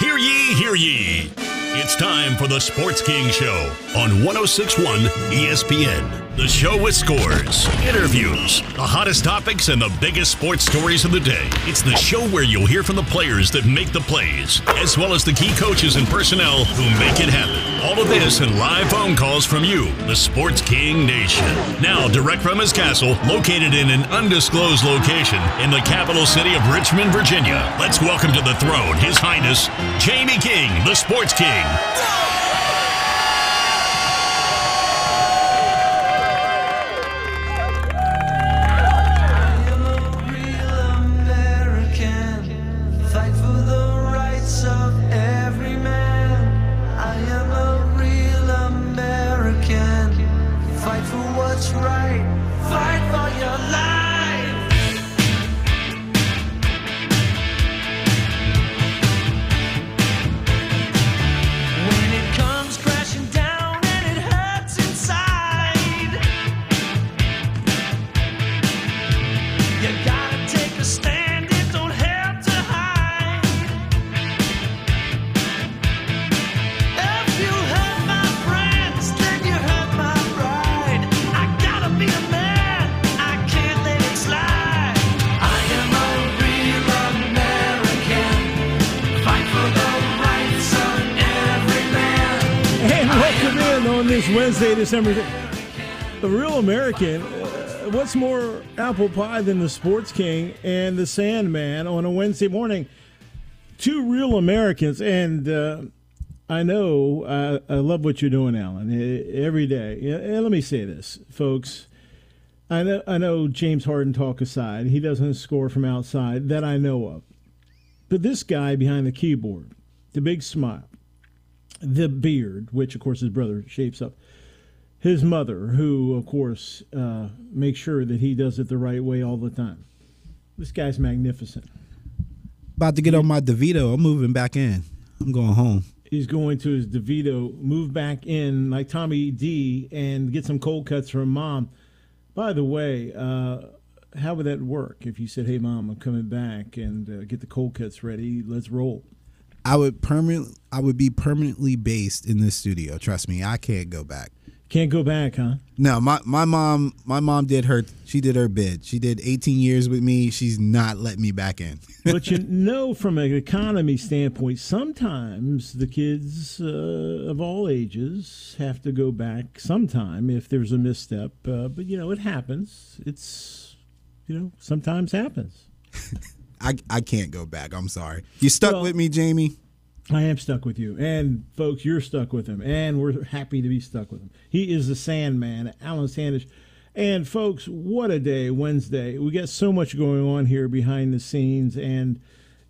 Hear ye, hear ye. It's time for the Sports King Show on 1061 ESPN. The show with scores, interviews, the hottest topics, and the biggest sports stories of the day. It's the show where you'll hear from the players that make the plays, as well as the key coaches and personnel who make it happen. All of this and live phone calls from you, the Sports King Nation. Now, direct from his castle, located in an undisclosed location in the capital city of Richmond, Virginia. Let's welcome to the throne His Highness Jamie King, the Sports King. This Wednesday, December. The Real American. Uh, what's more apple pie than the Sports King and the Sandman on a Wednesday morning? Two real Americans, and uh, I know I, I love what you're doing, Alan, every day. And let me say this, folks. I know, I know James Harden talk aside. He doesn't score from outside that I know of. But this guy behind the keyboard, the big smile, the beard, which of course his brother shapes up, his mother, who of course uh, makes sure that he does it the right way all the time. This guy's magnificent. About to get on my DeVito. I'm moving back in. I'm going home. He's going to his DeVito, move back in like Tommy D, and get some cold cuts from mom. By the way, uh, how would that work if you said, "Hey, mom, I'm coming back and uh, get the cold cuts ready. Let's roll." I would permanent. I would be permanently based in this studio. Trust me, I can't go back. Can't go back, huh? No, my my mom. My mom did her. She did her bid. She did 18 years with me. She's not let me back in. but you know, from an economy standpoint, sometimes the kids uh, of all ages have to go back sometime if there's a misstep. Uh, but you know, it happens. It's you know, sometimes happens. I I can't go back. I'm sorry. You stuck Well- with me, Jamie. I am stuck with you, and folks, you're stuck with him, and we're happy to be stuck with him. He is the Sandman, Alan Sanders. And folks, what a day, Wednesday. We got so much going on here behind the scenes, and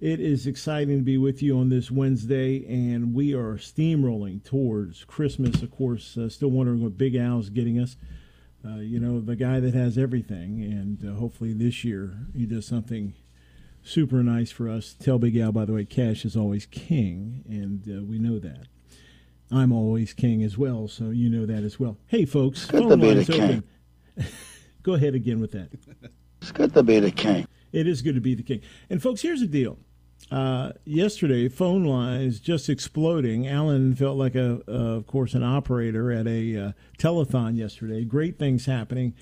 it is exciting to be with you on this Wednesday. And we are steamrolling towards Christmas, of course. Uh, still wondering what Big Al's getting us. Uh, you know, the guy that has everything, and uh, hopefully this year he does something super nice for us. Tell Big Al, by the way, cash is always king, and uh, we know that. I'm always king as well, so you know that as well. Hey, folks, Good to phone be the king. open. Go ahead again with that. It's good to be the king. It is good to be the king. And folks, here's the deal. Uh, yesterday, phone lines just exploding. Alan felt like a, uh, of course, an operator at a uh, telethon yesterday. Great things happening,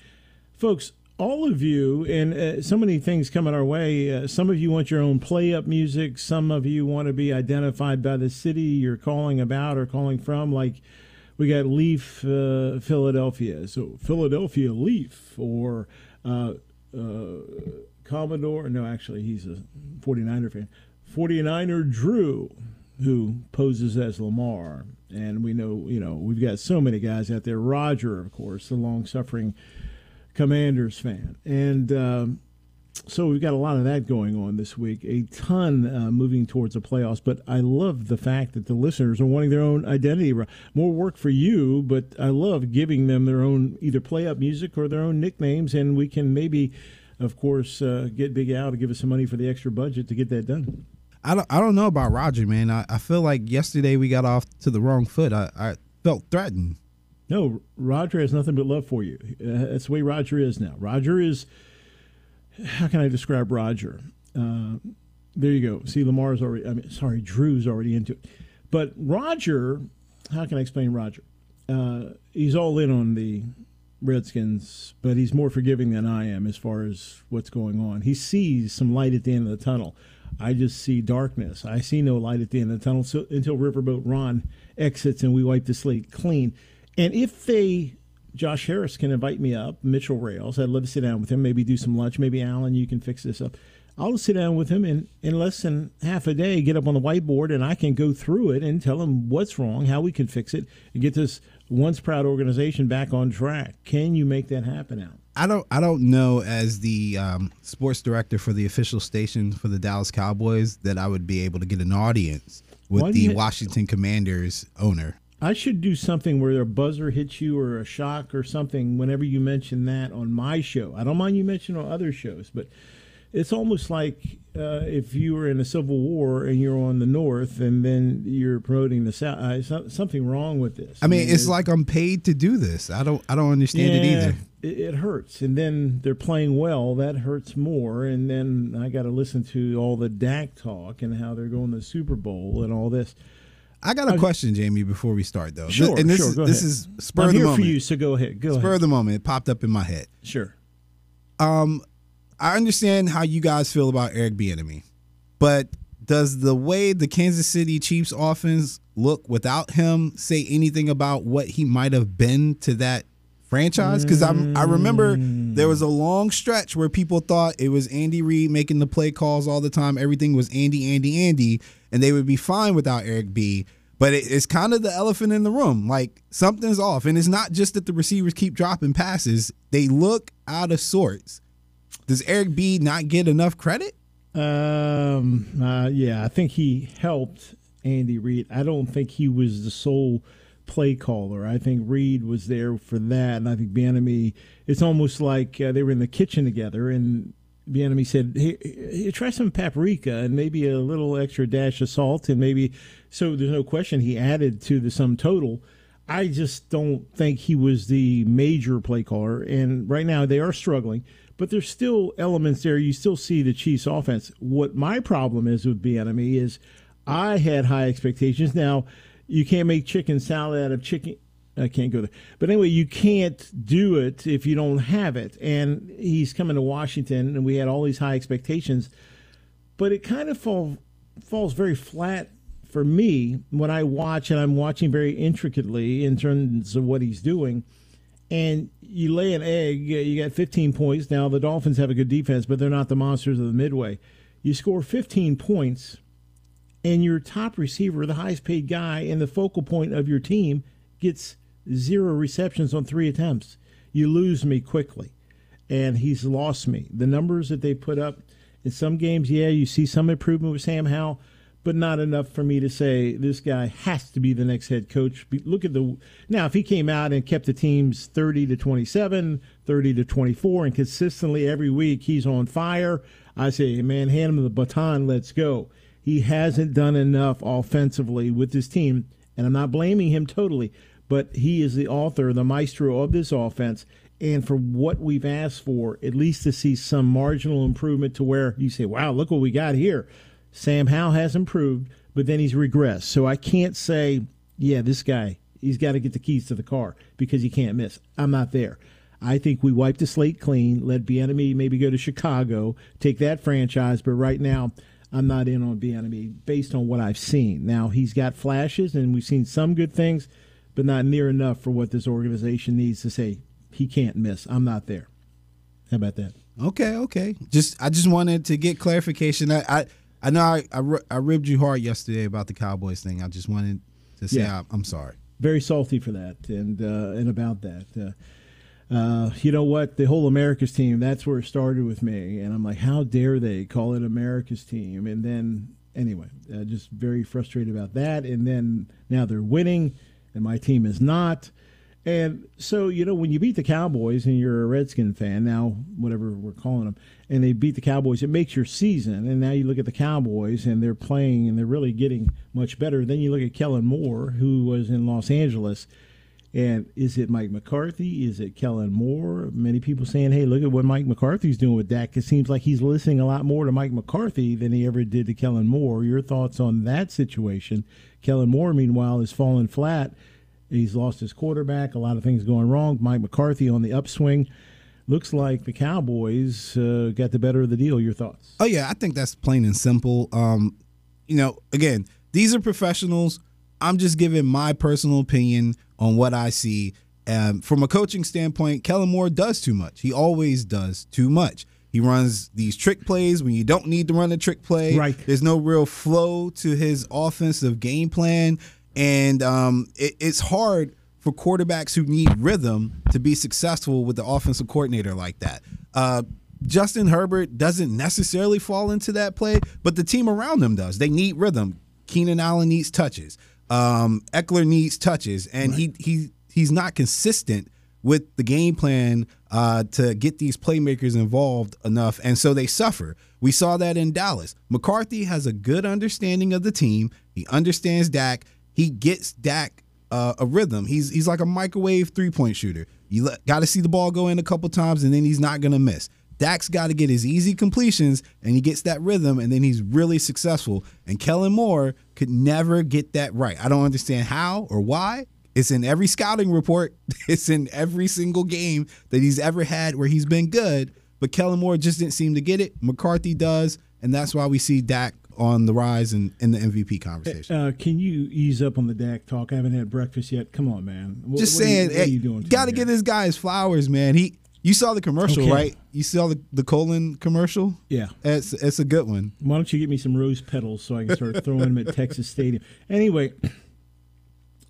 folks. All of you, and uh, so many things coming our way. Uh, some of you want your own play up music. Some of you want to be identified by the city you're calling about or calling from. Like we got Leaf uh, Philadelphia, so Philadelphia Leaf, or uh, uh, Commodore. No, actually, he's a 49er fan. 49er Drew, who poses as Lamar. And we know, you know, we've got so many guys out there. Roger, of course, the long suffering Commanders fan. And um, so we've got a lot of that going on this week, a ton uh, moving towards the playoffs. But I love the fact that the listeners are wanting their own identity. More work for you, but I love giving them their own either play up music or their own nicknames, and we can maybe, of course, uh, get Big Al to give us some money for the extra budget to get that done. I don't. I don't know about Roger, man. I, I feel like yesterday we got off to the wrong foot. I, I felt threatened. No, Roger has nothing but love for you. That's the way Roger is now. Roger is, how can I describe Roger? Uh, There you go. See, Lamar's already. I mean, sorry, Drew's already into it. But Roger, how can I explain Roger? Uh, he's all in on the Redskins, but he's more forgiving than I am as far as what's going on. He sees some light at the end of the tunnel. I just see darkness. I see no light at the end of the tunnel so, until Riverboat Ron exits and we wipe the slate clean. And if they, Josh Harris can invite me up, Mitchell Rales, I'd love to sit down with him, maybe do some lunch. Maybe Alan, you can fix this up. I'll sit down with him and in less than half a day, get up on the whiteboard and I can go through it and tell him what's wrong, how we can fix it, and get this once proud organization back on track. Can you make that happen, Alan? I don't I don't know as the um, sports director for the official station for the Dallas Cowboys that I would be able to get an audience with the you- Washington Commanders owner. I should do something where a buzzer hits you or a shock or something whenever you mention that on my show. I don't mind you mention on other shows, but it's almost like uh, if you were in a civil war and you're on the north and then you're promoting the south. Uh, so- something wrong with this. I mean, it's like I'm paid to do this. I don't I don't understand it either. It, it hurts, and then they're playing well. That hurts more, and then I got to listen to all the Dak talk and how they're going to the Super Bowl and all this. I got a question, Jamie, before we start though. Sure, and this sure. is go this ahead. is spur I'm of the here moment. for you, so go ahead. Go Spur ahead. of the moment. It popped up in my head. Sure. Um, I understand how you guys feel about Eric Bieniemy, but does the way the Kansas City Chiefs offense look without him say anything about what he might have been to that franchise? Because I'm I remember there was a long stretch where people thought it was Andy Reid making the play calls all the time. Everything was Andy, Andy, Andy, and they would be fine without Eric B. But it, it's kind of the elephant in the room. Like something's off, and it's not just that the receivers keep dropping passes; they look out of sorts. Does Eric B not get enough credit? Um. Uh, yeah, I think he helped Andy Reid. I don't think he was the sole play caller. I think Reid was there for that, and I think Bieniemy. It's almost like uh, they were in the kitchen together, and Bieniemy said, "Hey, hey, try some paprika and maybe a little extra dash of salt, and maybe." So there's no question he added to the sum total. I just don't think he was the major play caller. And right now they are struggling, but there's still elements there. You still see the Chiefs offense. What my problem is with Bieniemy is I had high expectations. Now, you can't make chicken salad out of chicken. I can't go there. But anyway, you can't do it if you don't have it. And he's coming to Washington, and we had all these high expectations but it kind of fall, falls very flat for me when I watch, and I'm watching very intricately in terms of what he's doing. And you lay an egg, you got 15 points. Now, the Dolphins have a good defense, but they're not the monsters of the Midway. You score 15 points, and your top receiver, the highest paid guy, and the focal point of your team gets zero receptions on three attempts. You lose me quickly and he's lost me. The numbers that they put up in some games, yeah, you see some improvement with Sam Howell, but not enough for me to say this guy has to be the next head coach. Look at the now if he came out and kept the teams 30 to 27, 30 to 24 and consistently every week he's on fire, I say, man, hand him the baton, let's go. He hasn't done enough offensively with this team, and I'm not blaming him totally, but he is the author, the maestro of this offense. And for what we've asked for, at least to see some marginal improvement to where you say, wow, look what we got here. Sam Howell has improved, but then he's regressed. So I can't say, yeah, this guy, he's got to get the keys to the car because he can't miss. I'm not there. I think we wiped the slate clean, let Bieniemy maybe go to Chicago, take that franchise, but right now I'm not in on Bieniemy based on what I've seen. Now he's got flashes and we've seen some good things, but not near enough for what this organization needs to say he can't miss. I'm not there. How about that? Okay, okay. Just I just wanted to get clarification. I I, I know I, I I ribbed you hard yesterday about the Cowboys thing. I just wanted to say Yeah. I'm, I'm sorry. very salty for that and uh, and about that. Uh, uh, you know what? The whole America's team. That's where it started with me, and I'm like, how dare they call it America's team? And then anyway, uh, just very frustrated about that. And then now they're winning, and my team is not. And so, you know, when you beat the Cowboys and you're a Redskin fan, now whatever we're calling them, and they beat the Cowboys, it makes your season. And now you look at the Cowboys and they're playing and they're really getting much better. Then you look at Kellen Moore, who was in Los Angeles. And is it Mike McCarthy? Is it Kellen Moore? Many people saying, hey, look at what Mike McCarthy's doing with Dak. It seems like he's listening a lot more to Mike McCarthy than he ever did to Kellen Moore. Your thoughts on that situation? Kellen Moore, meanwhile, is falling flat. He's lost his quarterback, a lot of things going wrong. Mike McCarthy on the upswing. Looks like the Cowboys uh, got the better of the deal. Your thoughts? Oh yeah, I think that's plain and simple. Um, you know, again, these are professionals. I'm just giving my personal opinion on what I see. Um, from a coaching standpoint, Kellen Moore does too much. He always does too much. He runs these trick plays when you don't need to run a trick play. Right. There's no real flow to his offensive game plan, and um, it, it's hard for quarterbacks who need rhythm to be successful with the offensive coordinator like that. Uh, Justin Herbert doesn't necessarily fall into that play, but the team around him does. They need rhythm. Keenan Allen needs touches. Um, Ekeler needs touches, and he he he's not consistent with the game plan uh, to get these playmakers involved enough, and so they suffer. We saw that in Dallas. McCarthy has a good understanding of the team. He understands Dak. He gets Dak uh, a rhythm. He's he's like a microwave three point shooter. You got to see the ball go in a couple times, and then he's not to miss. Dak's got to get his easy completions, and he gets that rhythm, and then he's really successful. And Kellen Moore could never get that right. I don't understand how or why. It's in every scouting report. It's in every single game that he's ever had where he's been good. But Kellen Moore just didn't seem to get it. McCarthy does, and that's why we see Dak on the rise in, in the MVP conversation. Uh, can you ease up on the Dak talk? I haven't had breakfast yet. Come on, man. What, just what are you- saying, hey, you doing? got to get this guy his flowers, man. He, you saw the commercial, Okay. right? You saw the the colon commercial. Yeah. it's it's a good one. Why don't you get me some rose petals so I can start throwing them at Texas Stadium? Anyway,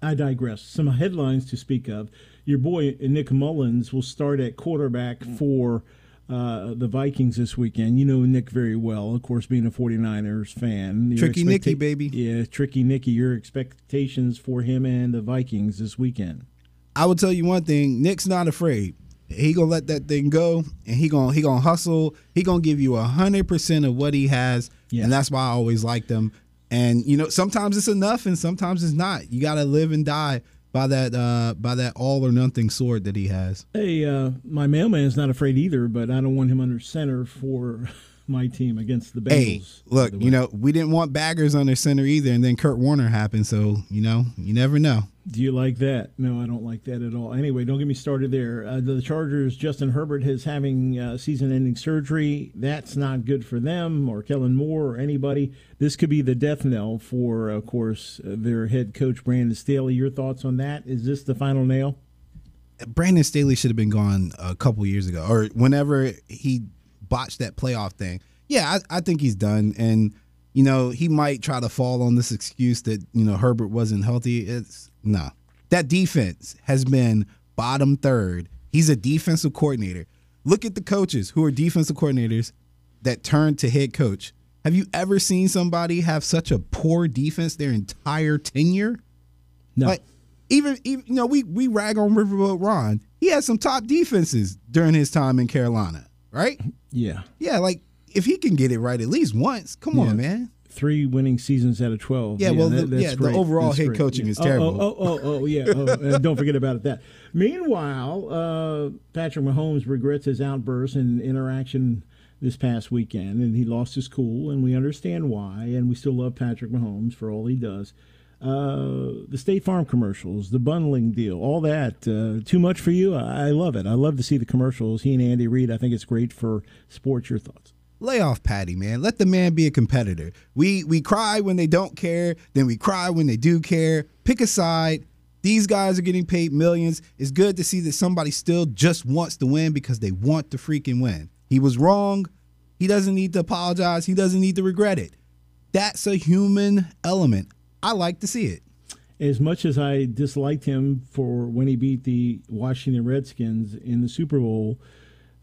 I digress. Some headlines to speak of. Your boy Nick Mullens will start at quarterback for uh, the Vikings this weekend. You know Nick very well, of course, being a 49ers fan. Tricky Nicky, baby. Yeah, Tricky Nicky. Your expectations for him and the Vikings this weekend? I will tell you one thing: Nick's not afraid. He gonna let that thing go, and he gonna he gonna hustle. He gonna give you a hundred percent of what he has, Yeah. and that's why I always like them And you know, sometimes it's enough, and sometimes it's not. You gotta live and die by that uh by that all or nothing sword that he has. Hey, uh, my mailman's not afraid either, but I don't want him under center for my team against the Bengals. Hey, look, you know, we didn't want baggers under center either, and then Kurt Warner happened, so you know, you never know. Do you like that? No, I don't like that at all. Anyway, don't get me started there. Uh, the Chargers, Justin Herbert is having uh, season-ending surgery. That's not good for them or Kellen Moore or anybody. This could be the death knell for, of course, uh, their head coach Brandon Staley. Your thoughts on that? Is this the final nail? Brandon Staley should have been gone a couple years ago, or whenever he botched that playoff thing. Yeah, I, I think he's done, and you know he might try to fall on this excuse that you know Herbert wasn't healthy. It's no, that defense has been bottom third. He's a defensive coordinator. Look at the coaches who are defensive coordinators that turned to head coach. Have you ever seen somebody have such a poor defense their entire tenure? No. Like even, even you know we we rag on Riverboat Ron. He had some top defenses during his time in Carolina, right? yeah. Yeah, like if he can get it right at least once, come Yeah. on, man. Three winning seasons out of 12. Yeah, well, that- the- that's yeah, the great. overall That's head great. coaching Yeah. is Oh, terrible. Oh, oh, oh, oh yeah. Oh, don't forget about. That. Meanwhile, uh, Patrick Mahomes regrets his outburst and interaction this past weekend, and he lost his cool, and we understand why, and we still love Patrick Mahomes for all he does. Uh, the State Farm commercials, the bundling deal, all that. Uh, too much for you? I, I love it. I love to see the commercials. He and Andy Reid. I think it's great for sports. Your thoughts? Lay off Patty, man. Let the man be a competitor. We we cry when they don't care, then we cry when they do care. Pick a side. These guys are getting paid millions. It's good to see that somebody still just wants to win because they want to freaking win. He was wrong. He doesn't need to apologize. He doesn't need to regret it. That's a human element. I like to see it. as much as I disliked him for when he beat the Washington Redskins in the Super Bowl,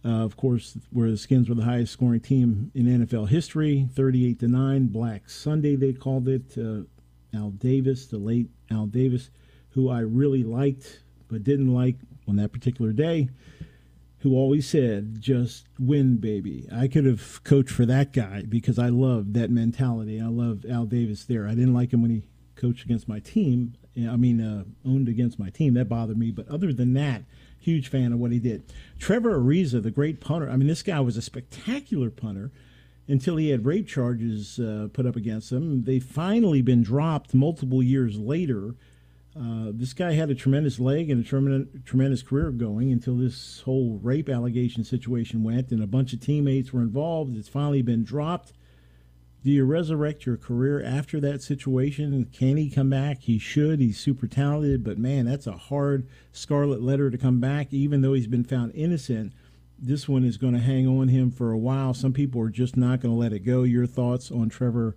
uh, of course, where the Skins were the highest scoring team in NFL history, 38 to 9, Black Sunday, they called it. Uh, Al Davis, the late Al Davis, who I really liked but didn't like on that particular day, who always said, just win, baby. I could have coached for that guy because I loved that mentality. I loved Al Davis there. I didn't like him when he coached against my team. I mean, uh, owned against my team. That bothered me. But other than that, huge fan of what he did. Trevor Ariza, the great punter. I mean, this guy was a spectacular punter until he had rape charges uh, put up against him. They've finally been dropped multiple years later. Uh, this guy had a tremendous leg and a tremendous, tremendous career going until this whole rape allegation situation went, and a bunch of teammates were involved. It's finally been dropped. Do you resurrect your career after that situation? Can he come back? He should. He's super talented, but man, that's a hard scarlet letter to come back, even though he's been found innocent. This one is going to hang on him for a while. Some people are just not going to let it go. Your thoughts on Trevor?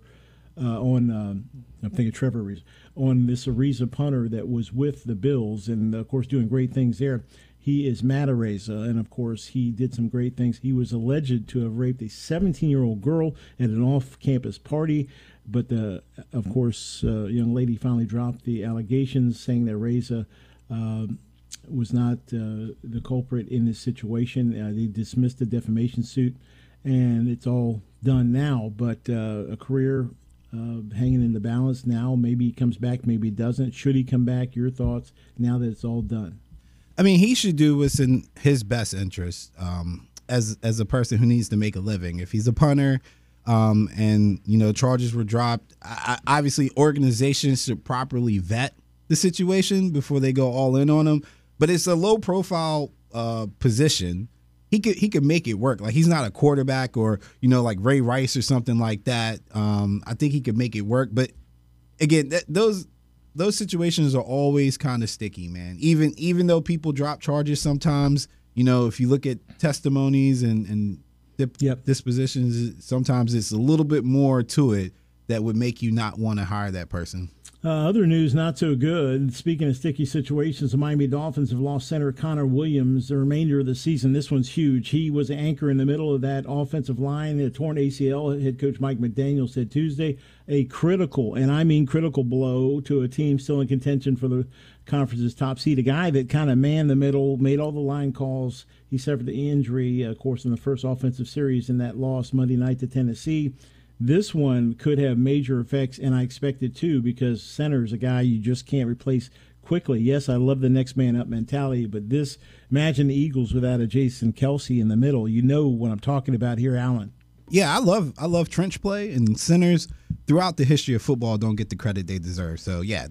Uh, on um, I'm thinking Trevor on this Ariza punter that was with the Bills and of course doing great things there. He is Matt Ariza, and of course he did some great things. He was alleged to have raped a 17 year old girl at an off campus party, but the of course uh, young lady finally dropped the allegations, saying that Ariza. um was not uh, the culprit in this situation. Uh, they dismissed the defamation suit, and it's all done now. But uh, a career uh, hanging in the balance now. Maybe he comes back, maybe he doesn't. Should he come back? Your thoughts now that it's all done? I mean, he should do what's in his best interest um, as as a person who needs to make a living. If he's a punter, um, and you know charges were dropped, I, obviously organizations should properly vet the situation before they go all in on him. But it's a low profile uh, position. He could he could make it work. Like he's not a quarterback or you know like Ray Rice or something like that. Um, I think he could make it work. But again, that, those those situations are always kind of sticky, man. Even even though people drop charges sometimes, you know, if you look at testimonies and and dip, Yep. dispositions, sometimes it's a little bit more to it that would make you not want to hire that person. Uh, other news, not so good. Speaking of sticky situations, the Miami Dolphins have lost center Connor Williams the remainder of the season. This one's huge. He was an anchor in the middle of that offensive line. A torn ACL, head coach Mike McDaniel said Tuesday, a critical, and I mean critical blow to a team still in contention for the conference's top seed. A guy that kind of manned the middle, made all the line calls. He suffered the injury, of course, in the first offensive series in that loss Monday night to Tennessee. This one could have major effects, and I expect it too, because center is a guy you just can't replace quickly. Yes, I love the next man up mentality, but this imagine the Eagles without a Jason Kelce in the middle. You know what I'm talking about here, Alan. Yeah, I love I love trench play and centers throughout the history of football don't get the credit they deserve. So yeah,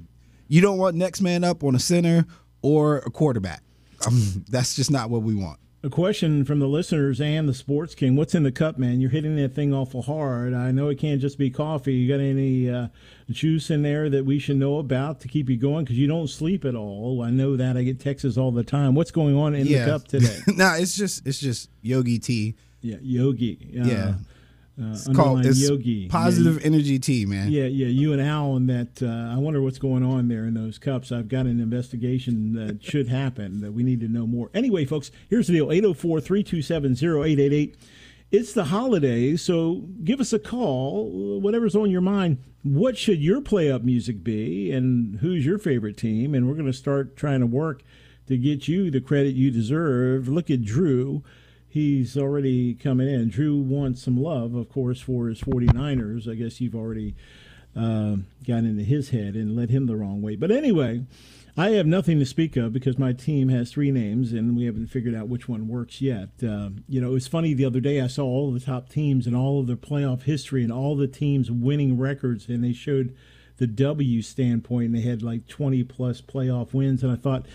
you don't want next man up on a center or a quarterback. Um, that's just not what we want. A question from the listeners and the Sports King. What's in the cup, man? You're hitting that thing awful hard. I know it can't just be coffee. You got any uh, juice in there that we should know about to keep you going? Because you don't sleep at all. I know that. I get texts all the time. What's going on in the cup today? no, it's just it's just yogi tea. yeah, yogi. Uh, Yeah. Uh, It's called it's yogi. positive Yeah, energy tea, man. Yeah, yeah, you and Alan. That uh, I wonder what's going on there in those cups. I've got an investigation that should happen that we need to know more. Anyway, folks, here's the deal 804 327 0888. It's the holidays, so give us a call, whatever's on your mind. What should your play up music be, and who's your favorite team? And we're going to start trying to work to get you the credit you deserve. Look at Drew. He's already coming in. Drew wants some love, of course, for his 49ers. I guess you've already uh, into his head and led him the wrong way. But anyway, I have nothing to speak of because my team has three names and we haven't figured out which one works yet. Uh, you know, it was funny the other day I saw all the top teams and all of their playoff history and all the teams winning records, and they showed the W standpoint and they had like 20 plus playoff wins. And I thought,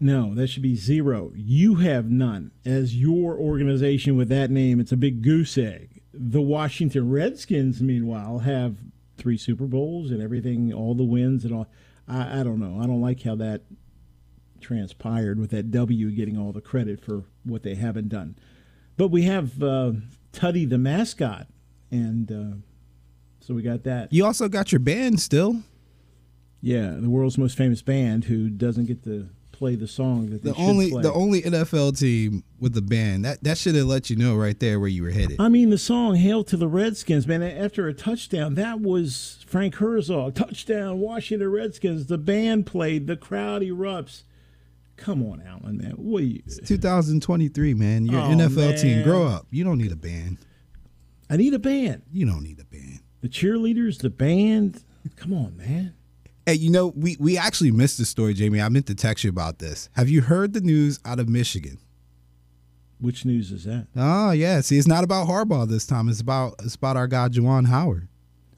no, that should be zero. You have none. As your organization with that name, it's a big goose egg. The Washington Redskins, meanwhile, have three Super Bowls and everything, all the wins and all. I, I don't know. I don't like how that transpired with that W getting all the credit for what they haven't done. But we have uh, Tuddy the mascot, and uh, so we got that. You also got your band still. Yeah, the world's most famous band who doesn't get to play the song that The only play. the only NFL team with the band. That that should have let you know right there where you were headed. I mean, the song "Hail to the Redskins," man. After a touchdown, that was Frank Herzog. Touchdown, Washington Redskins. The band played. The crowd erupts. Come on, Alan, man. What are you? 2023, man. You're Oh, an NFL team. Grow up. You don't need a band. I need a band. You don't need a band. The cheerleaders, the band. Come on, man. Hey, you know, we we actually missed the story, Jamie. I meant to text you about this. Have you heard the news out of Michigan? Which news is that? Oh yeah. See, it's not about Harbaugh this time. It's about it's about our guy Juwan Howard.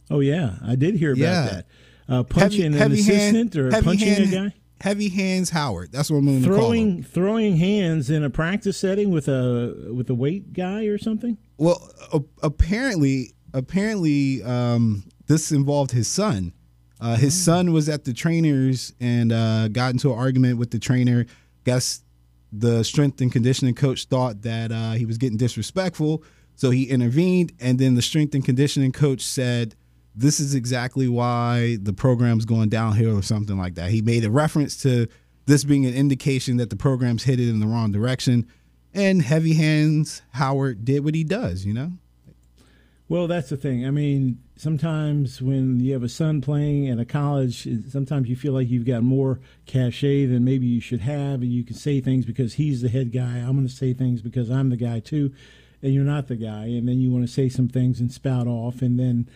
Oh yeah, I did hear about Yeah. that. Uh, punching an assistant or punching hand, a guy, Heavy hands Howard. That's what I'm going to call him. throwing throwing hands in a practice setting with a with a weight guy or something. Well, apparently, apparently, um, this involved his son. Uh, his son was at the trainers and uh, got into an argument with the trainer. Guess the strength and conditioning coach thought that uh, he was getting disrespectful, so he intervened. And then the strength and conditioning coach said, "This is exactly why the program's going downhill," or something like that. He made a reference to this being an indication that the program's headed in the wrong direction. And heavy hands Howard did what he does, you know. Well, that's the thing. I mean, sometimes when you have a son playing at a college, sometimes you feel like you've got more cachet than maybe you should have, and you can say things because he's the head guy. I'm going to say things because I'm the guy too, and you're not the guy. And then you want to say some things and spout off, and then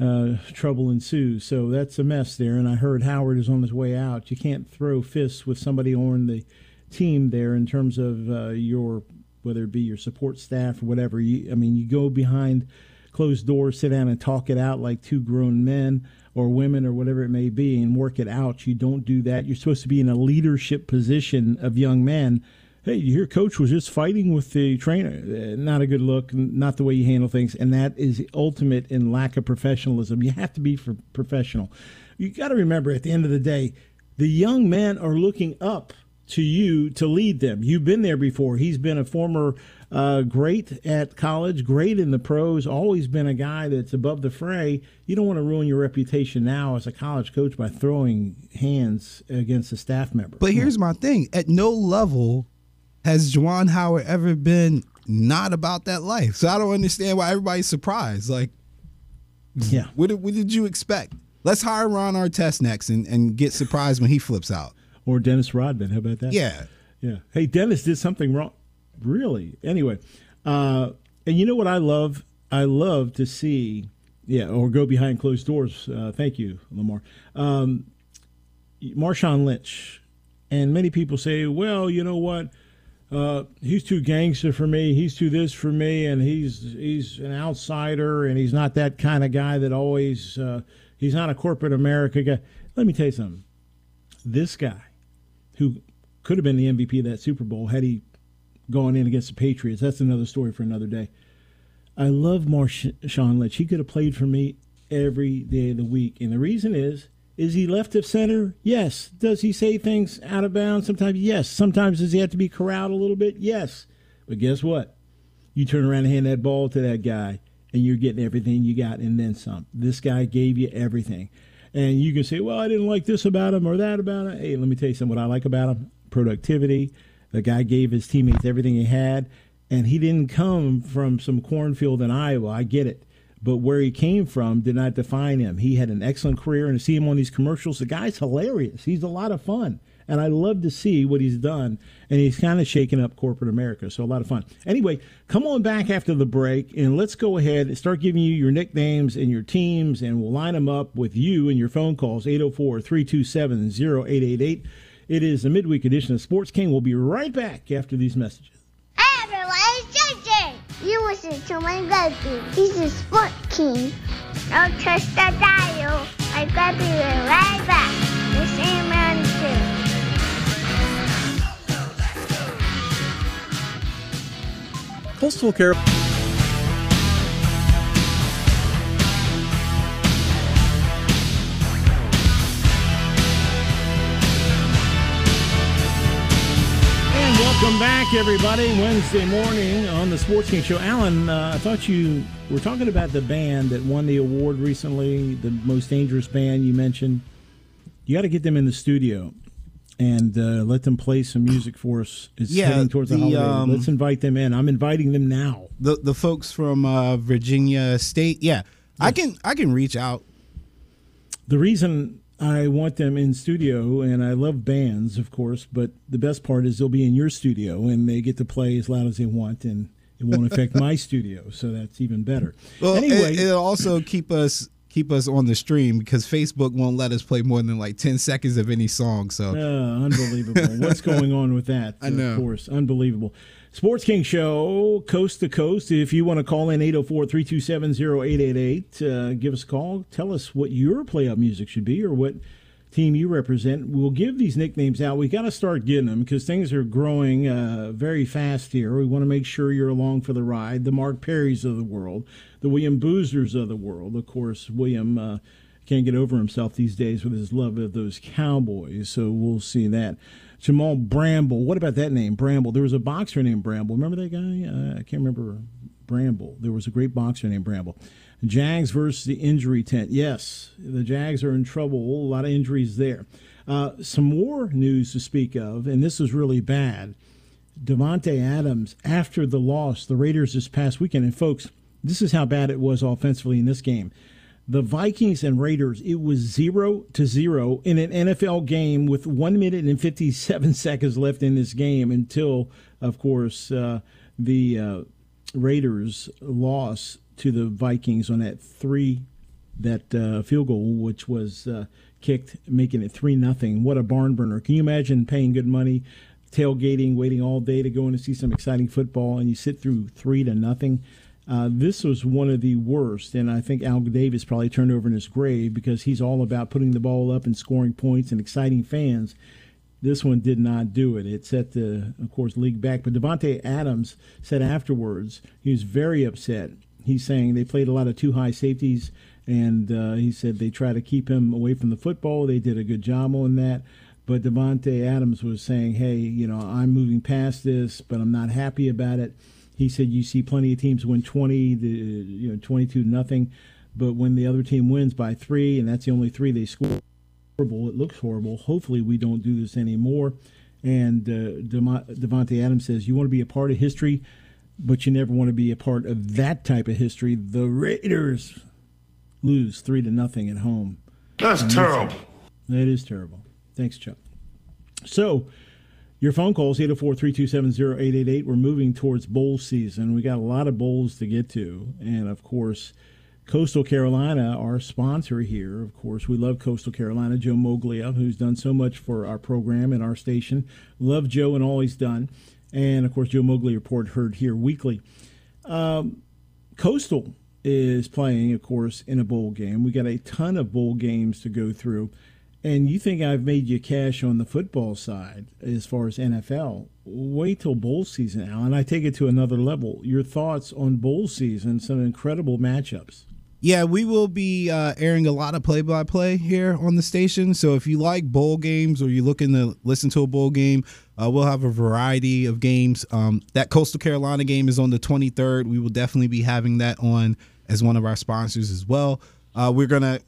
uh, trouble ensues. So that's a mess there. And I heard Howard is on his way out. You can't throw fists with somebody on the team there in terms of uh, your whether it be your support staff or whatever. You, I mean, you go behind closed doors, sit down and talk it out like two grown men or women or whatever it may be, and work it out. You don't do that. You're supposed to be in a leadership position of young men. Hey, you hear coach was just fighting with the trainer. Uh, Not a good look, not the way you handle things. And that is ultimate in lack of professionalism. You have to be professional. You got to remember at the end of the day, the young men are looking up to you to lead them. You've been there before. He's been a former uh, great at college, great in the pros, always been a guy that's above the fray. You don't want to ruin your reputation now as a college coach by throwing hands against a staff member. But here's my thing: at no level has Juwan Howard ever been not about that life. So I don't understand why everybody's surprised. Like, yeah. what did, what did you expect? Let's hire Ron Artest next and, and get surprised when he flips out. Or Dennis Rodman. How about that? Yeah. Yeah. Hey, Dennis did something wrong. Really? Anyway, uh, and you know what I love? I love to see, yeah, or go behind closed doors. Uh, thank you, Lamar. Um, Marshawn Lynch. And many people say, well, you know what? Uh, he's too gangster for me. He's too this for me, and he's he's an outsider, and he's not that kind of guy that always. Uh, he's not a corporate America guy. Let me tell you something. This guy, who could have been the MVP of that Super Bowl had he gone in against the Patriots. That's another story for another day. I love Marshawn Lynch. He could have played for me every day of the week. And the reason is, is he left of center? Yes. Does he say things out of bounds sometimes? Yes. Sometimes does he have to be corralled a little bit? Yes. But guess what? You turn around and hand that ball to that guy, and you're getting everything you got and then some. This guy gave you everything. And you can say, well, I didn't like this about him or that about him. Hey, let me tell you something. What I like about him productivity. The guy gave his teammates everything he had, and he didn't come from some cornfield in Iowa. I get it. But where he came from did not define him. He had an excellent career, and to see him on these commercials, the guy's hilarious. He's a lot of fun. And I love to see what he's done. And he's kind of shaking up corporate America. So a lot of fun. Anyway, come on back after the break and let's go ahead and start giving you your nicknames and your teams. And we'll line them up with you and your phone calls 804 327 0888. It is the midweek edition of Sports King. We'll be right back after these messages. Hey everyone, it's JJ. You listen to my Grubby. He's a sport king. Don't touch the dial. My Grubby will be right back. The same man too. Coastal Care. Welcome back, everybody. Wednesday morning on the Sports King Show. Alan, uh, I thought you were talking about the band that won the award recently, the most dangerous band you mentioned. You got to get them in the studio and uh, let them play some music for us. It's Yeah, heading towards the, the, holiday. um, Let's invite them in. I'm inviting them now. The the folks from uh, Virginia State. Yeah. I can I can reach out. The reason I want them in studio, and I love bands, of course, but the best part is they'll be in your studio and they get to play as loud as they want, and it won't affect my studio, so that's even better. Well, anyway, it, will also keep us keep us on the stream because Facebook won't let us play more than like ten seconds of any song. So Uh, unbelievable. What's going on with that? I know. Of course. Unbelievable. Sports King Show, coast to coast. If you want to call in 804 327 0888, uh, give us a call. Tell us what your play up music should be or what team you represent. We'll give these nicknames out. We got to start getting them because things are growing uh, very fast here. We want to make sure you're along for the ride. The Mark Perrys of the world, the William Boozers of the world. Of course, William. Uh, can't get over himself these days with his love of those Cowboys. So we'll see that. Jamal Bramble. What about that name, Bramble? There was a boxer named Bramble. Remember that guy? Uh, I can't remember Bramble. There was a great boxer named Bramble. Jags versus the injury tent. Yes, the Jags are in trouble. A lot of injuries there. Uh, some more news to speak of, and this is really bad. Davante Adams after the loss, the Raiders this past weekend. And folks, this is how bad it was offensively in this game. The Vikings and Raiders, it was zero to zero in an NFL game with one minute and 57 seconds left in this game until, of course, uh, the uh, Raiders lost to the Vikings on that three that uh, field goal, which was uh, kicked, making it three nothing. What a barn burner! Can you imagine paying good money, tailgating, waiting all day to go in and see some exciting football, and you sit through three to nothing? Uh, this was one of the worst, and I think Al Davis probably turned over in his grave because he's all about putting the ball up and scoring points and exciting fans. This one did not do it. It set the, of course, league back. But Davante Adams said afterwards he was very upset. He's saying they played a lot of too high safeties, and uh, he said they try to keep him away from the football. They did a good job on that. But Davante Adams was saying, "Hey, you know, I'm moving past this, but I'm not happy about it." He said, "You see plenty of teams win 20, to, you know, 22 nothing, but when the other team wins by three, and that's the only three they score." horrible. It looks horrible. Hopefully, we don't do this anymore. And uh, Davante Adams says, You want to be a part of history, but you never want to be a part of that type of history. The Raiders lose three to nothing at home. That's terrible. That is terrible. Thanks, Chuck. So, your phone calls 804 327 0888. We're moving towards bowl season. We got a lot of bowls to get to. And of course, Coastal Carolina, our sponsor here, of course, we love Coastal Carolina. Joe Moglia, who's done so much for our program and our station. Love Joe and all he's done. And of course, Joe Moglia report heard here weekly. Um, Coastal is playing, of course, in a bowl game. We got a ton of bowl games to go through. And you think I've made you cash on the football side as far as NFL. Wait till bowl season, Alan. I take it to another level. Your thoughts on bowl season, some incredible matchups. Yeah, we will be uh, airing a lot of play-by-play here on the station. So if you like bowl games or you're looking to listen to a bowl game, uh, we'll have a variety of games. Um, that Coastal Carolina game is on the 23rd. We will definitely be having that on as one of our sponsors as well. Uh, we're gonna,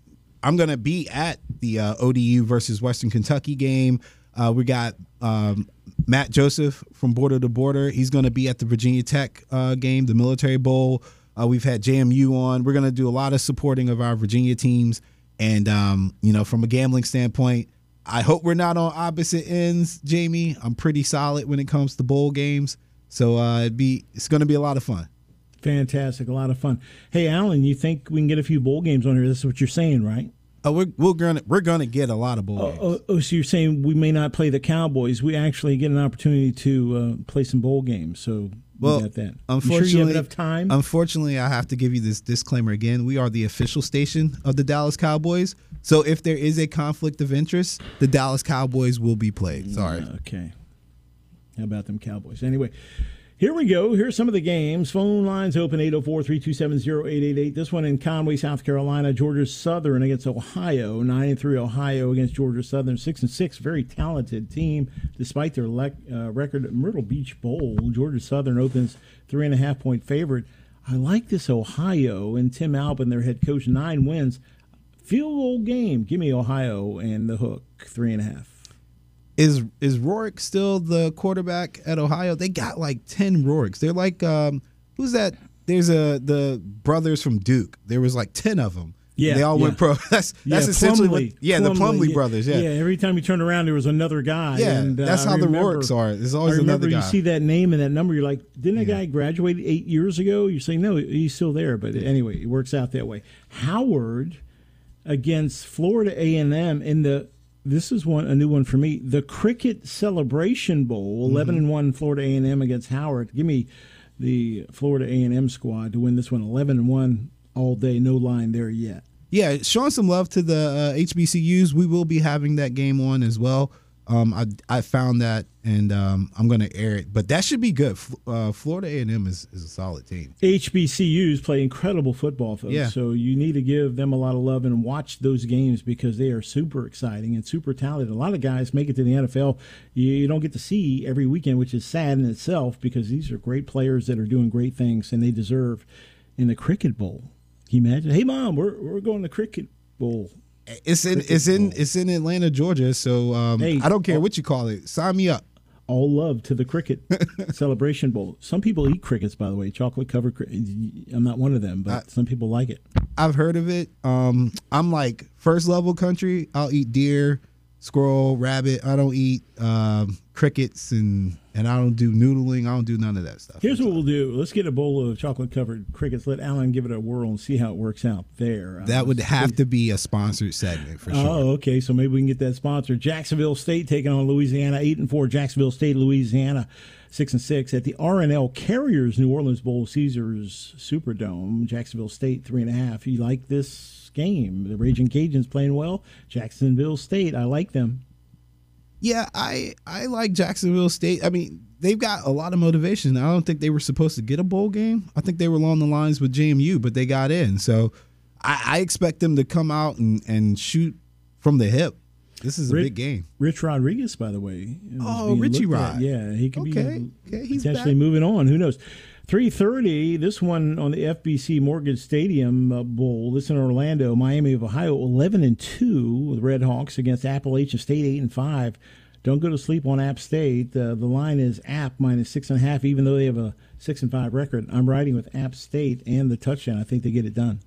I'm gonna be at the uh, ODU versus Western Kentucky game. Uh, we got um, Matt Joseph from Border to Border. He's going to be at the Virginia Tech uh, game, the Military Bowl. Uh, we've had JMU on. We're going to do a lot of supporting of our Virginia teams. And, um, you know, from a gambling standpoint, I hope we're not on opposite ends, Jamie. I'm pretty solid when it comes to bowl games. So uh, it'd be it's going to be a lot of fun. Fantastic, a lot of fun. Hey, Alan, you think we can get a few bowl games on here? This is what you're saying, right? Uh, we're we're gonna we're gonna get a lot of bowl games. Oh, oh, so you're saying we may not play the Cowboys? We actually get an opportunity to uh, play some bowl games. So Well, we got that. Unfortunately, sure you have enough time? Unfortunately, I have to give you this disclaimer again. We are the official station of the Dallas Cowboys. So if there is a conflict of interest, the Dallas Cowboys will be played. Sorry. Okay. How about them Cowboys? Anyway, here we go. Here's some of the games. Phone lines open 804 327 0888. This one in Conway, South Carolina. Georgia Southern against Ohio. 9 and 3 Ohio against Georgia Southern. 6 and 6. Very talented team despite their lec- uh, record. Myrtle Beach Bowl. Georgia Southern opens three and a half point favorite. I like this Ohio and Tim Albin, their head coach. Nine wins. Field goal game. Give me Ohio and the hook. Three and a half. Is is Rourke still the quarterback at Ohio? They got like ten Rourkes. They're like um, who's that? There's a the brothers from Duke. There was like ten of them. Yeah, they all yeah. went pro. That's that's essentially what, yeah the Plumlee yeah, brothers. Yeah, yeah. Every time you turned around, there was another guy. Yeah, and, uh, that's how the remember- Rourkes are. There's always another you see that name and that number, you're like, didn't that Yeah. guy graduate eight years ago? You're saying no, he's still there. But anyway, it works out that way. Howard against Florida A&M in the this is one a new one for me. The Cricket Celebration Bowl, 11 and 1 Florida A&M against Howard. Give me the Florida A&M squad to win this one 11 and 1 all day, no line there yet. Yeah, showing some love to the uh, HBCUs. We will be having that game on as well. Um, I I found that, and um, I'm going to air it. But that should be good. Uh, Florida A&M is, is a solid team. HBCUs play incredible football, folks. Yeah. So you need to give them a lot of love and watch those games because they are super exciting and super talented. A lot of guys make it to the NFL you, you don't get to see every weekend, which is sad in itself because these are great players that are doing great things and they deserve in the Cricket Bowl. Can you imagine? Hey, mom, we're we're going to Cricket Bowl. It's in it's in it's in Atlanta, Georgia. So um, Hey, I don't care what you call it. Sign me up. All love to the Cricket Celebration Bowl. Some people eat crickets, by the way, chocolate covered. Cri- I'm not one of them, but some people like it. I've heard of it. Um, I'm like first level country. I'll eat deer, squirrel, rabbit. I don't eat um, crickets and and I don't do noodling. I don't do none of that stuff. Here's what we'll do. Let's get a bowl of chocolate covered crickets. Let Alan give it a whirl and see how it works out there. Uh, that would have to be a sponsored segment for sure. Oh, okay. So maybe we can get that sponsor. Jacksonville State taking on Louisiana, eight and four. Jacksonville State, Louisiana, six and six at the RNL Carriers New Orleans Bowl Caesars Superdome. Jacksonville State three and a half. You like this game? The Raging Cajuns playing well. Jacksonville State, I like them. Yeah, I I like Jacksonville State. I mean, they've got a lot of motivation. I don't think they were supposed to get a bowl game. I think they were along the lines with JMU, but they got in. So I, I expect them to come out and, and shoot from the hip. This is a Rick- big game. Rich Rodriguez, by the way. Oh, Richie looked at. Rod. Yeah, he could Okay, be okay, he's potentially back. moving on. Who knows? 3.30, this one on the FBC Mortgage Stadium uh, Bowl. This in Orlando, Miami of Ohio, 11 and 2 with Red Hawks against Appalachian State, 8 and 5. Don't go to sleep on App State. Uh, the line is App minus 6.5, even though they have a 6 and 5 record. I'm riding with App State and the touchdown. I think they get it done.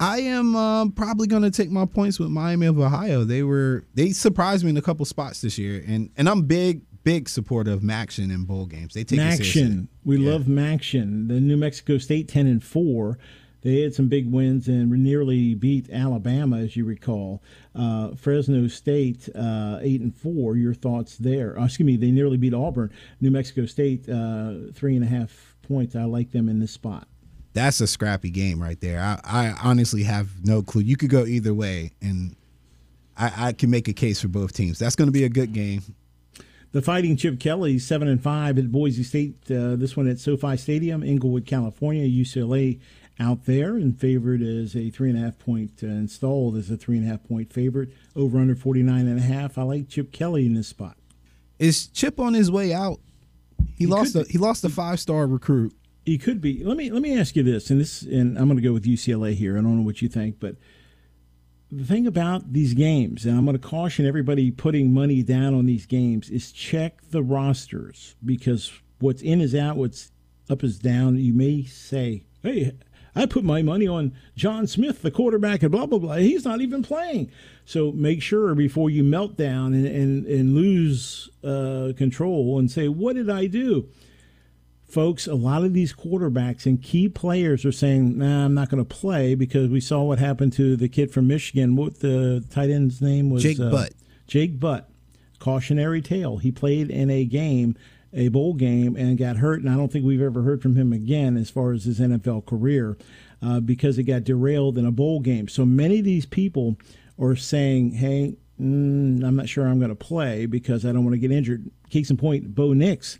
I am um, probably going to take my points with Miami of Ohio. They were they surprised me in a couple spots this year, and and I'm big big supporter of MACtion in bowl games. They take. MACtion. We Yeah. love MACtion. The New Mexico State 10 and 4. They had some big wins and nearly beat Alabama, as you recall. Uh, Fresno State uh, eight and four. Your thoughts there? Uh, excuse me. They nearly beat Auburn. New Mexico State uh, three and a half points. I like them in this spot. That's a scrappy game right there. I, I honestly have no clue. You could go either way, and I, I can make a case for both teams. That's going to be a good game. The Fighting Chip Kelly seven and five at Boise State. Uh, this one at SoFi Stadium, Inglewood, California. UCLA out there and favored as a three and a half point uh, installed as a three and a half point favorite. Over under forty nine and a half. I like Chip Kelly in this spot. Is Chip on his way out? He, He lost a he lost a five star recruit. He could be. Let me let me ask you this, and this, and I'm going to go with UCLA here. I don't know what you think, but the thing about these games, and I'm going to caution everybody putting money down on these games, is check the rosters because what's in is out, what's up is down. You may say, "Hey, I put my money on John Smith, the quarterback, and blah blah blah. He's not even playing." So make sure before you melt down and and, and lose uh, control and say, "What did I do?" Folks, a lot of these quarterbacks and key players are saying, "Nah, I'm not going to play," because we saw what happened to the kid from Michigan. What the tight end's name was? Jake uh, Butt. Jake Butt. Cautionary tale. He played in a game, a bowl game, and got hurt. And I don't think we've ever heard from him again as far as his NFL career uh, because it got derailed in a bowl game. So many of these people are saying, "Hey." Mm, I'm not sure I'm going to play because I don't want to get injured. Case in point, Bo Nix.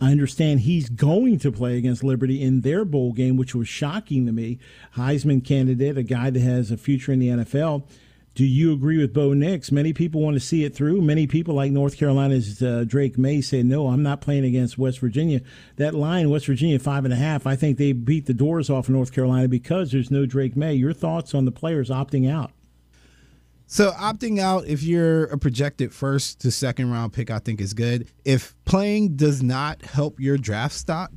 I understand he's going to play against Liberty in their bowl game, which was shocking to me. Heisman candidate, a guy that has a future in the NFL. Do you agree with Bo Nix? Many people want to see it through. Many people, like North Carolina's uh, Drake Maye, say, no, I'm not playing against West Virginia. That line, West Virginia, five and a half, I think they beat the doors off of North Carolina because there's no Drake Maye. Your thoughts on the players opting out? So opting out if you're a projected first to second round pick, I think is good. If playing does not help your draft stock,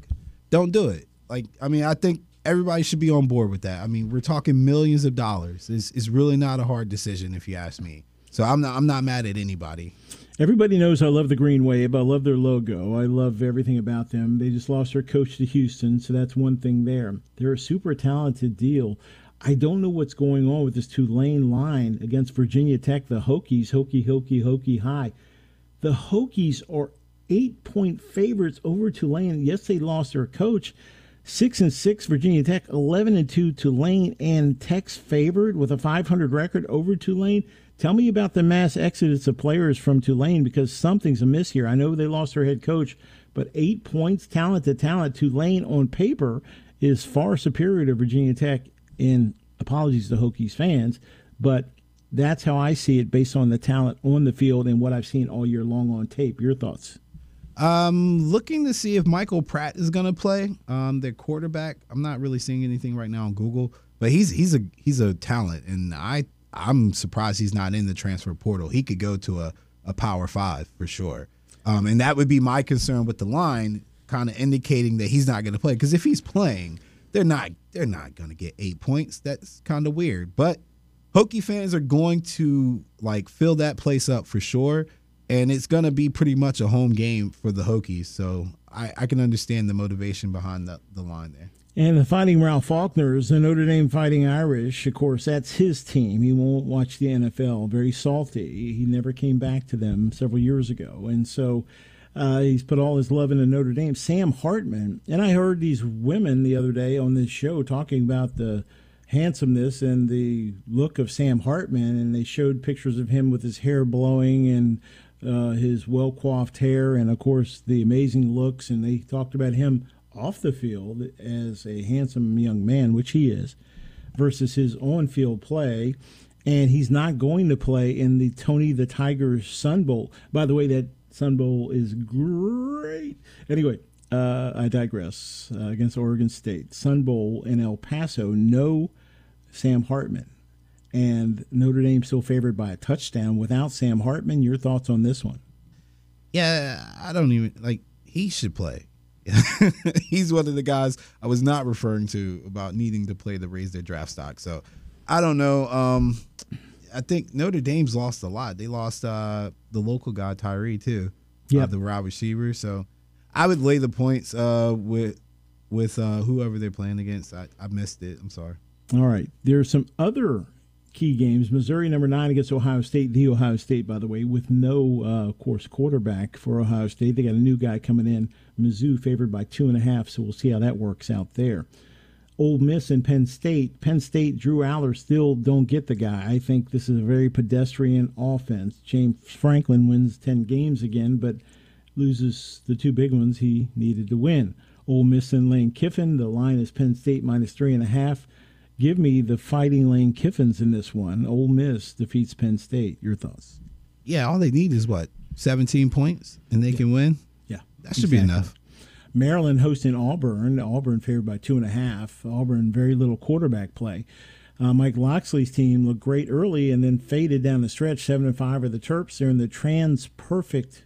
don't do it. Like I mean, I think everybody should be on board with that. I mean, we're talking millions of dollars. It's, it's really not a hard decision if you ask me. So I'm not I'm not mad at anybody. Everybody knows I love the Green Wave. I love their logo. I love everything about them. They just lost their coach to Houston, so that's one thing there. They're a super talented deal. I don't know what's going on with this Tulane line against Virginia Tech, the Hokies, Hokie, Hokie, Hokie High. The Hokies are eight point favorites over Tulane. Yes, they lost their coach. Six and six, Virginia Tech, eleven and two, Tulane, and Tech's favored with a 500 record over Tulane. Tell me about the mass exodus of players from Tulane because something's amiss here. I know they lost their head coach, but eight points, talent to talent. Tulane on paper is far superior to Virginia Tech. In apologies to Hokies fans, but that's how I see it based on the talent on the field and what I've seen all year long on tape. Your thoughts? Um, looking to see if Michael Pratt is going to play. Um, their quarterback. I'm not really seeing anything right now on Google, but he's he's a he's a talent, and I I'm surprised he's not in the transfer portal. He could go to a a Power Five for sure. Um, and that would be my concern with the line, kind of indicating that he's not going to play. Because if he's playing, they're not they're not going to get eight points. That's kind of weird. But Hokie fans are going to like fill that place up for sure and it's going to be pretty much a home game for the Hokies. So I, I can understand the motivation behind the, the line there. And the Fighting Ralph Faulkners, the Notre Dame Fighting Irish, of course, that's his team. He won't watch the NFL. Very salty. He never came back to them several years ago. And so uh, he's put all his love into Notre Dame. Sam Hartman, and I heard these women the other day on this show talking about the handsomeness and the look of Sam Hartman, and they showed pictures of him with his hair blowing and uh, his well coiffed hair, and of course the amazing looks. And they talked about him off the field as a handsome young man, which he is, versus his on field play. And he's not going to play in the Tony the Tiger Sun Bowl. By the way, that Sun Bowl is great. Anyway, uh, I digress. Uh, against Oregon State, Sun Bowl in El Paso, no Sam Hartman and Notre Dame still favored by a touchdown without Sam Hartman. Your thoughts on this one? Yeah, I don't even like he should play. He's one of the guys I was not referring to about needing to play to raise their draft stock. So I don't know. Um, I think Notre Dame's lost a lot. They lost uh, the local guy Tyree too. Yeah, uh, the wide receiver. So I would lay the points uh, with with uh, whoever they're playing against. I, I missed it. I'm sorry. All right. There's some other key games. Missouri number nine against Ohio State. The Ohio State, by the way, with no, uh, of course, quarterback for Ohio State. They got a new guy coming in. Mizzou favored by two and a half, so we'll see how that works out there. Ole Miss and Penn State. Penn State, Drew Allar still don't get the guy. I think this is a very pedestrian offense. James Franklin wins 10 games again, but loses the two big ones he needed to win. Ole Miss and Lane Kiffin. The line is Penn State minus three and a half. Give me the fighting Lane Kiffins in this one. Ole Miss defeats Penn State. Your thoughts? Yeah, all they need is what 17 points, and they can win. Yeah, That should be enough. Maryland hosting Auburn. Auburn favored by two and a half. Auburn very little quarterback play. Uh, Mike Locksley's team looked great early and then faded down the stretch. Seven and five are the Terps. They're in the Trans Perfect,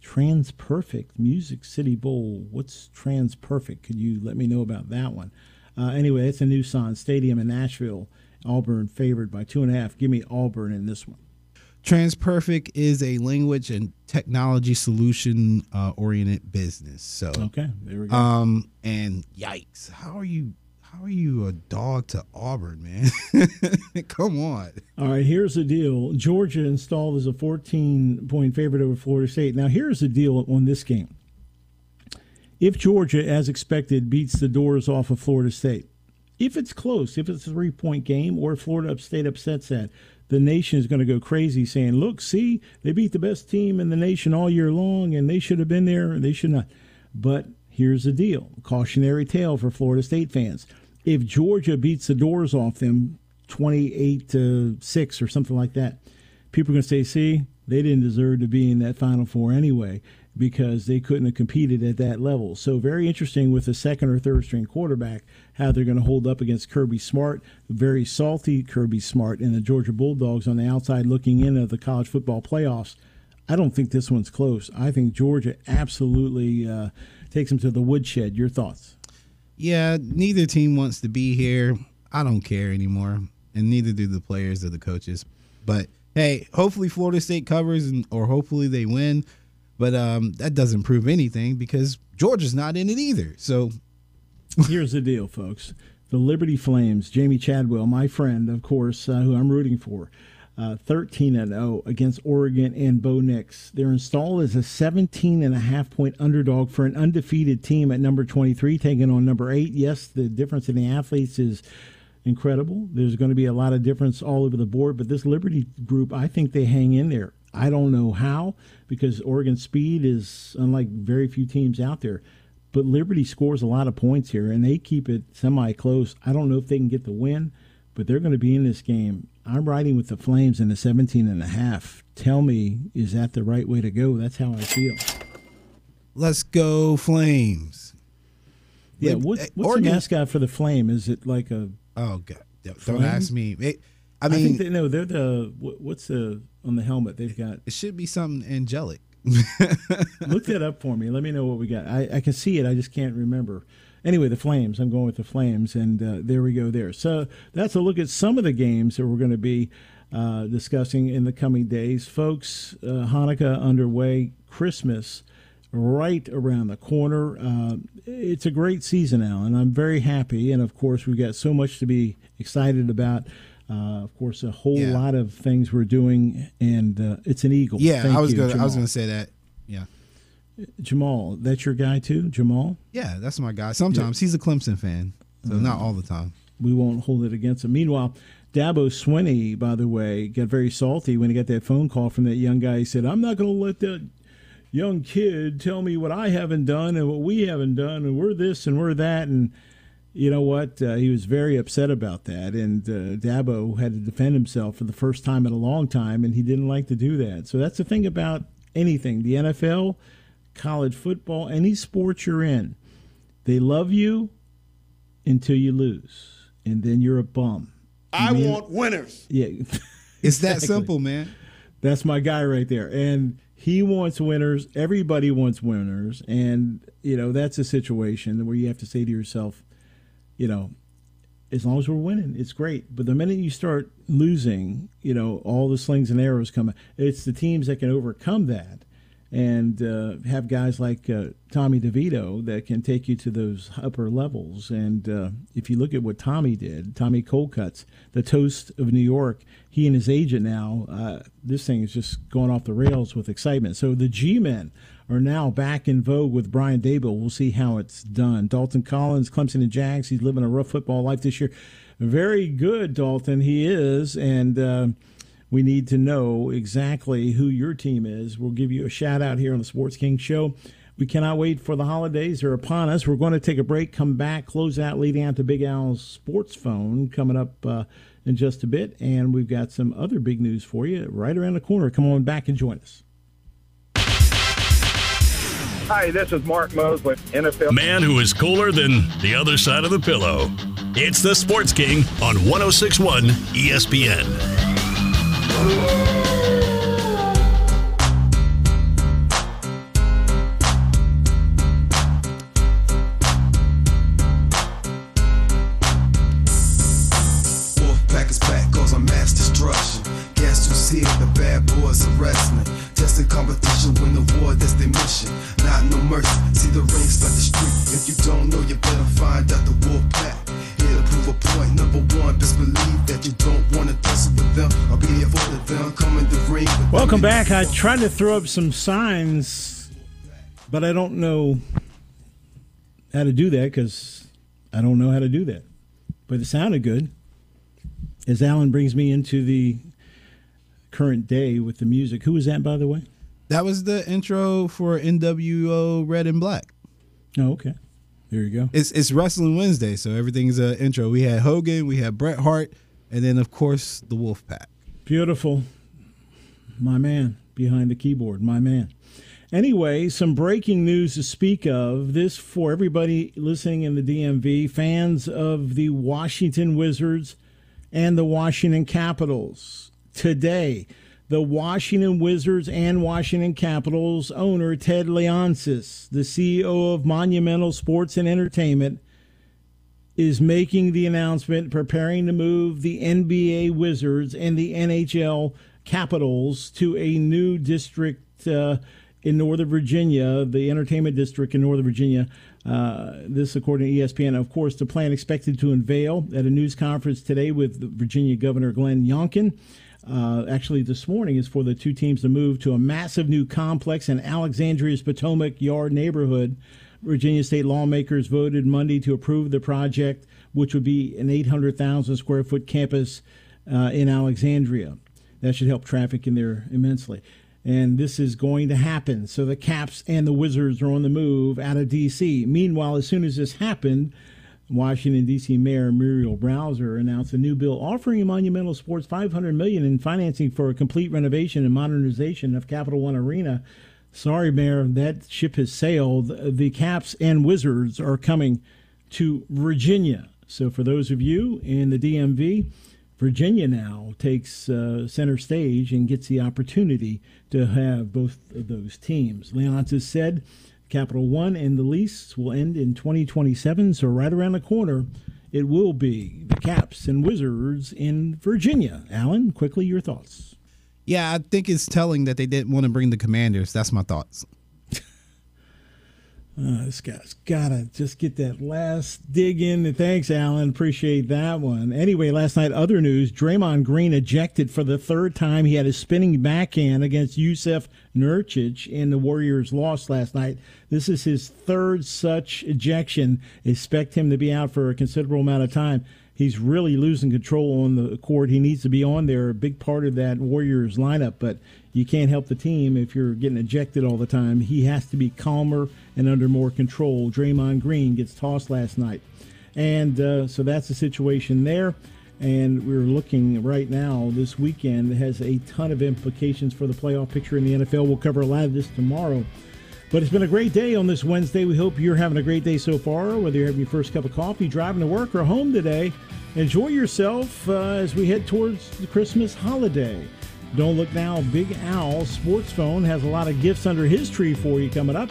Trans Perfect Music City Bowl. What's Trans Perfect? Could you let me know about that one? Uh, anyway, it's a Nissan Stadium in Nashville. Auburn favored by two and a half. Give me Auburn in this one. Transperfect is a language and technology solution uh, oriented business. So Okay, there we go. um and yikes, how are you how are you a dog to Auburn, man? Come on. All right, here's the deal. Georgia installed as a 14 point favorite over Florida State. Now, here's the deal on this game. If Georgia, as expected, beats the doors off of Florida State, if it's close, if it's a three point game, or Florida State upsets that, the nation is going to go crazy saying, look, see, they beat the best team in the nation all year long and they should have been there. They should not. But here's the deal cautionary tale for Florida State fans. If Georgia beats the doors off them 28 to 6 or something like that, people are going to say, see, they didn't deserve to be in that Final Four anyway because they couldn't have competed at that level. So, very interesting with a second or third string quarterback how they're going to hold up against Kirby Smart, very salty Kirby Smart, and the Georgia Bulldogs on the outside looking in at the college football playoffs. I don't think this one's close. I think Georgia absolutely uh, takes them to the woodshed. Your thoughts? Yeah, neither team wants to be here. I don't care anymore, and neither do the players or the coaches. But hey, hopefully Florida State covers, and or hopefully they win. But um, that doesn't prove anything because Georgia's not in it either. So Here's the deal, folks. the Liberty Flames, Jamey Chadwell, my friend, of course, uh, who I'm rooting for, uh, 13 and 0 against Oregon and Bo Nix. They're installed as a 17 and a half point underdog for an undefeated team at number 23, taking on number eight. Yes, the difference in the athletes is incredible. There's going to be a lot of difference all over the board, but this Liberty group, I think they hang in there. I don't know how because Oregon speed is unlike very few teams out there. But Liberty scores a lot of points here and they keep it semi close. I don't know if they can get the win, but they're going to be in this game. I'm riding with the Flames in the 17 and a half. Tell me, is that the right way to go? That's how I feel. Let's go Flames. Yeah, what, eh, what's Oregon- the mascot for the Flame? Is it like a Oh god, don't Flame? ask me. It- I I mean, think they, no, they're the what, what's the on the helmet? They've got. it should be something angelic. Look that up for me. Let me know what we got. I, I can see it. I just can't remember. Anyway, the Flames. I'm going with the Flames, and uh, there we go. There. So that's a look at some of the games that we're going to be uh, discussing in the coming days, folks. Uh, Hanukkah underway. Christmas right around the corner. Uh, it's a great season, Alan. I'm very happy, and of course, we've got so much to be excited about. Uh, of course, a whole Yeah. lot of things we're doing, and uh, it's an eagle. Yeah, Thank I was you, gonna. I was gonna say that. Yeah, Jamal, that's your guy too, Jamal. yeah, that's my guy. Sometimes he's a Clemson fan, so not all the time. We won't hold it against him. Meanwhile, Dabo Swinney, by the way, got very salty when he got that phone call from that young guy. He said, "I'm not going to let that young kid tell me what I haven't done and what we haven't done, and we're this and we're that." And you know what? Uh, he was very upset about that, and uh, Dabo had to defend himself for the first time in a long time, and he didn't like to do that. So that's the thing about anything: the NFL, college football, any sport you're in, they love you until you lose, and then you're a bum. I want winners. Yeah, It's that simple, man. that's my guy right there. And he wants winners. Everybody wants winners. And, you know, that's a situation where you have to say to yourself, you know, as long as we're winning, it's great. But the minute you start losing, you know, all the slings and arrows come. It's the teams that can overcome that and uh, have guys like uh, Tommy DeVito that can take you to those upper levels. And uh, if you look at what Tommy did, Tommy Cutlets the toast of New York. He and his agent now, uh, this thing is just going off the rails with excitement. So the G-men are now back in vogue with Brian Daboll. We'll see how it's done. Dalton Collins, Clemson and Jags. He's living a rough football life this year. Very good, Dalton. He is, and. Uh, we need to know exactly who your team is. We'll give you a shout out here on the Sports King Show. We cannot wait for the holidays. They're upon us. We're going to take a break, come back, close out, leading out to Big Al's sports phone coming up uh, in just a bit. And we've got some other big news for you right around the corner. Come on back and join us. Hi, this is Mark Mose with NFL. Man who is cooler than the other side of the pillow. It's the Sports King on 1061 ESPN. Welcome back. I tried to throw up some signs, but I don't know how to do that because I don't know how to do that. But it sounded good. As Alan brings me into the current day with the music. Who was that, by the way? That was the intro for NWO Red and Black. Oh, okay. There you go. It's it's Wrestling Wednesday, so everything's an intro. We had Hogan, we had Bret Hart, and then of course the Wolfpac. Beautiful. My man behind the keyboard. My man. Anyway, some breaking news to speak of. This for everybody listening in the DMV, fans of the Washington Wizards and the Washington Capitals. Today, the Washington Wizards and Washington Capitals owner Ted Leonsis, the CEO of Monumental Sports and Entertainment, is making the announcement preparing to move the NBA Wizards and the NHL Capitals to a new district uh, in Northern Virginia, the entertainment district in Northern Virginia. Uh, this, according to ESPN. Of course, the plan expected to unveil at a news conference today with Virginia Governor Glenn Youngkin. Uh, actually, this morning is for the two teams to move to a massive new complex in Alexandria's Potomac Yard neighborhood. Virginia state lawmakers voted Monday to approve the project, which would be an 800,000 square foot campus uh, in Alexandria. That should help traffic in there immensely. And this is going to happen. So the Caps and the Wizards are on the move out of D.C. Meanwhile, as soon as this happened, Washington D.C. Mayor Muriel Bowser announced a new bill offering Monumental Sports 500 million in financing for a complete renovation and modernization of Capital One Arena. Sorry, Mayor, that ship has sailed. The Caps and Wizards are coming to Virginia. So for those of you in the DMV, Virginia now takes uh, center stage and gets the opportunity to have both of those teams. Leonsis has said Capital One and the lease will end in 2027, so right around the corner, it will be the Caps and Wizards in Virginia. Alan, quickly your thoughts. Yeah, I think it's telling that they didn't want to bring the commanders. That's my thoughts. Uh, this guy's gotta just get that last dig in. Thanks, Alan. Appreciate that one. Anyway, last night, other news: Draymond Green ejected for the third time. He had a spinning backhand against Jusuf Nurkic in the Warriors' loss last night. This is his third such ejection. Expect him to be out for a considerable amount of time. He's really losing control on the court. He needs to be on there, a big part of that Warriors lineup, but you can't help the team if you're getting ejected all the time. He has to be calmer and under more control. Draymond Green gets tossed last night. And uh, so that's the situation there. And we're looking right now this weekend has a ton of implications for the playoff picture in the NFL. We'll cover a lot of this tomorrow. But it's been a great day on this Wednesday. We hope you're having a great day so far, whether you're having your first cup of coffee, driving to work, or home today. Enjoy yourself uh, as we head towards the Christmas holiday. Don't look now. Big Al Sports Phone has a lot of gifts under his tree for you coming up.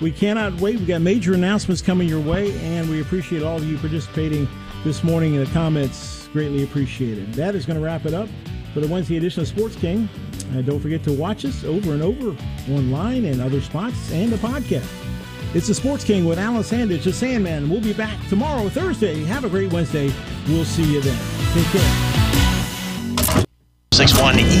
We cannot wait. We've got major announcements coming your way, and we appreciate all of you participating this morning in the comments. Greatly appreciated. That is going to wrap it up for the Wednesday edition of Sports King. Uh, don't forget to watch us over and over online and other spots and the podcast. It's the Sports King with Alan Sandage, the Sandman. We'll be back tomorrow, Thursday. Have a great Wednesday. We'll see you then. Take care. 6-1